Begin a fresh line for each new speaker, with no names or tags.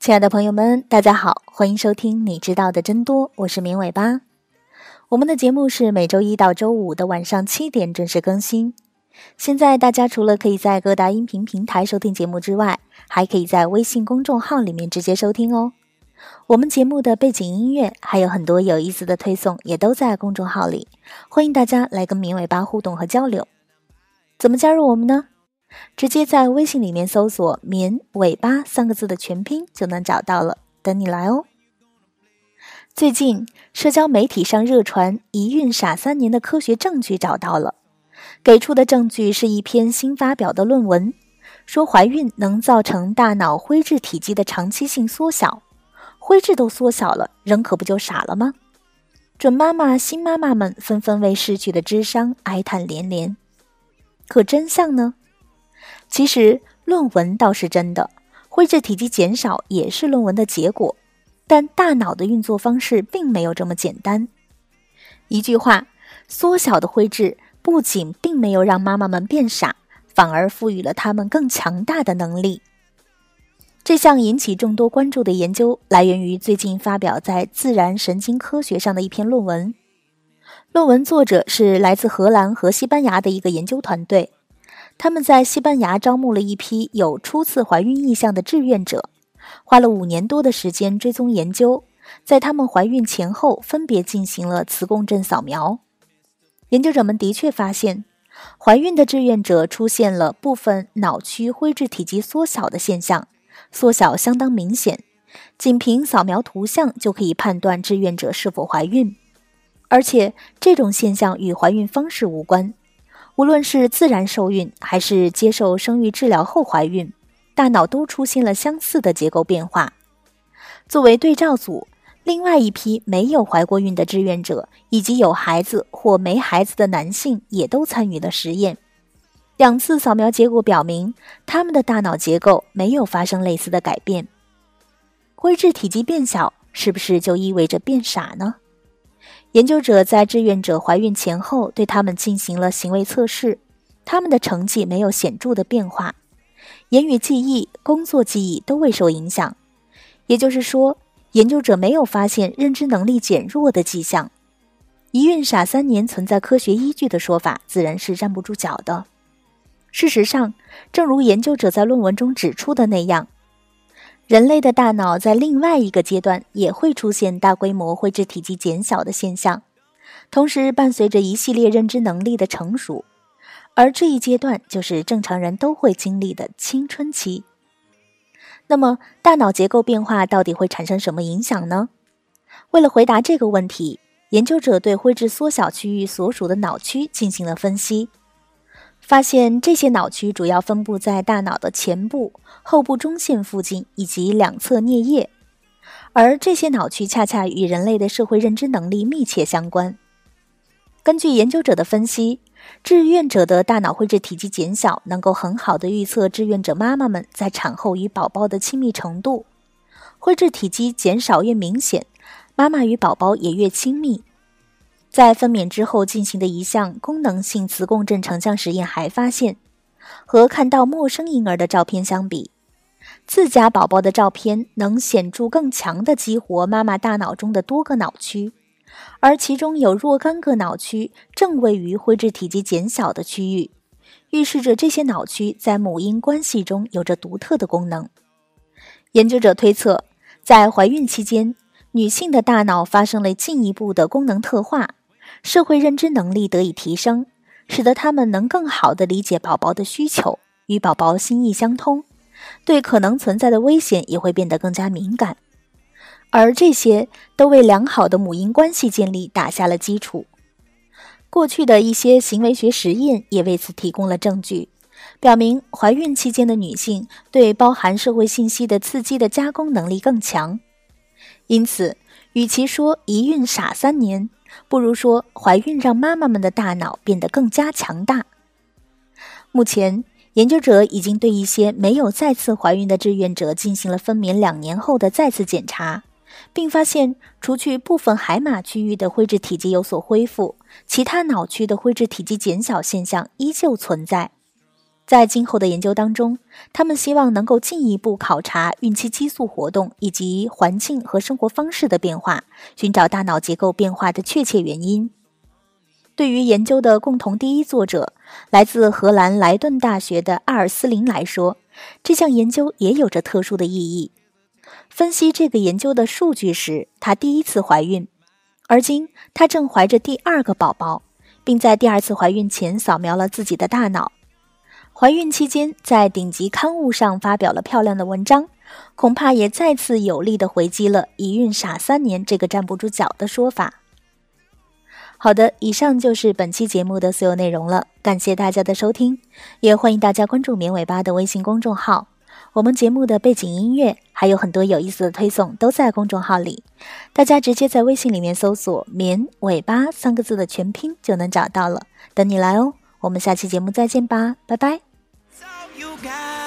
亲爱的朋友们，大家好，欢迎收听《你知道的真多》，我是明尾巴。我们的节目是每周一到周五的晚上七点准时更新。现在大家除了可以在各大音频平台收听节目之外，还可以在微信公众号里面直接收听哦。我们节目的背景音乐还有很多有意思的推送，也都在公众号里，欢迎大家来跟明尾巴互动和交流。怎么加入我们呢？直接在微信里面搜索“棉尾巴”三个字的全拼就能找到了，等你来哦。最近社交媒体上热传一孕傻三年的科学证据找到了，给出的证据是一篇新发表的论文，说怀孕能造成大脑灰质体积的长期性缩小，灰质都缩小了，人可不就傻了吗？准妈妈、新妈妈们纷纷为逝去的智商哀叹连连。可真相呢？其实论文倒是真的，灰质体积减少也是论文的结果，但大脑的运作方式并没有这么简单。一句话，缩小的灰质不仅并没有让妈妈们变傻，反而赋予了他们更强大的能力。这项引起众多关注的研究来源于最近发表在《自然神经科学》上的一篇论文，论文作者是来自荷兰和西班牙的一个研究团队。他们在西班牙招募了一批有初次怀孕意向的志愿者，花了五年多的时间追踪研究，在他们怀孕前后分别进行了磁共振扫描。研究者们的确发现，怀孕的志愿者出现了部分脑区灰质体积缩小的现象，缩小相当明显，仅凭扫描图像就可以判断志愿者是否怀孕，而且这种现象与怀孕方式无关。无论是自然受孕还是接受生育治疗后怀孕，大脑都出现了相似的结构变化。作为对照组，另外一批没有怀过孕的志愿者以及有孩子或没孩子的男性也都参与了实验。两次扫描结果表明，他们的大脑结构没有发生类似的改变。灰质体积变小，是不是就意味着变傻呢？研究者在志愿者怀孕前后对他们进行了行为测试，他们的成绩没有显著的变化，言语记忆、工作记忆都未受影响。也就是说，研究者没有发现认知能力减弱的迹象。一孕傻三年存在科学依据的说法自然是站不住脚的。事实上，正如研究者在论文中指出的那样。人类的大脑在另外一个阶段也会出现大规模灰质体积减小的现象，同时伴随着一系列认知能力的成熟，而这一阶段就是正常人都会经历的青春期。那么，大脑结构变化到底会产生什么影响呢？为了回答这个问题，研究者对灰质缩小区域所属的脑区进行了分析。发现这些脑区主要分布在大脑的前部、后部中线附近以及两侧颞叶，而这些脑区恰恰与人类的社会认知能力密切相关。根据研究者的分析，志愿者的大脑灰质体积减小，能够很好的预测志愿者妈妈们在产后与宝宝的亲密程度。灰质体积减少越明显，妈妈与宝宝也越亲密。在分娩之后进行的一项功能性磁共振成像实验还发现，和看到陌生婴儿的照片相比，自家宝宝的照片能显著更强地激活妈妈大脑中的多个脑区，而其中有若干个脑区正位于灰质体积减小的区域，预示着这些脑区在母婴关系中有着独特的功能。研究者推测，在怀孕期间，女性的大脑发生了进一步的功能特化。社会认知能力得以提升，使得他们能更好地理解宝宝的需求，与宝宝心意相通，对可能存在的危险也会变得更加敏感。而这些都为良好的母婴关系建立打下了基础。过去的一些行为学实验也为此提供了证据，表明怀孕期间的女性对包含社会信息的刺激的加工能力更强。因此，与其说一孕傻三年，不如说，怀孕让妈妈们的大脑变得更加强大。目前，研究者已经对一些没有再次怀孕的志愿者进行了分娩两年后的再次检查，并发现，除去部分海马区域的灰质体积有所恢复，其他脑区的灰质体积减小现象依旧存在。在今后的研究当中，他们希望能够进一步考察孕期激素活动以及环境和生活方式的变化，寻找大脑结构变化的确切原因。对于研究的共同第一作者，来自荷兰莱顿大学的阿尔斯林来说，这项研究也有着特殊的意义。分析这个研究的数据时，她第一次怀孕，而今她正怀着第二个宝宝，并在第二次怀孕前扫描了自己的大脑。怀孕期间在顶级刊物上发表了漂亮的文章，恐怕也再次有力的回击了“一孕傻三年”这个站不住脚的说法。好的，以上就是本期节目的所有内容了，感谢大家的收听，也欢迎大家关注“棉尾巴”的微信公众号。我们节目的背景音乐还有很多有意思的推送都在公众号里，大家直接在微信里面搜索“棉尾巴”三个字的全拼就能找到了，等你来哦。我们下期节目再见吧，拜拜。got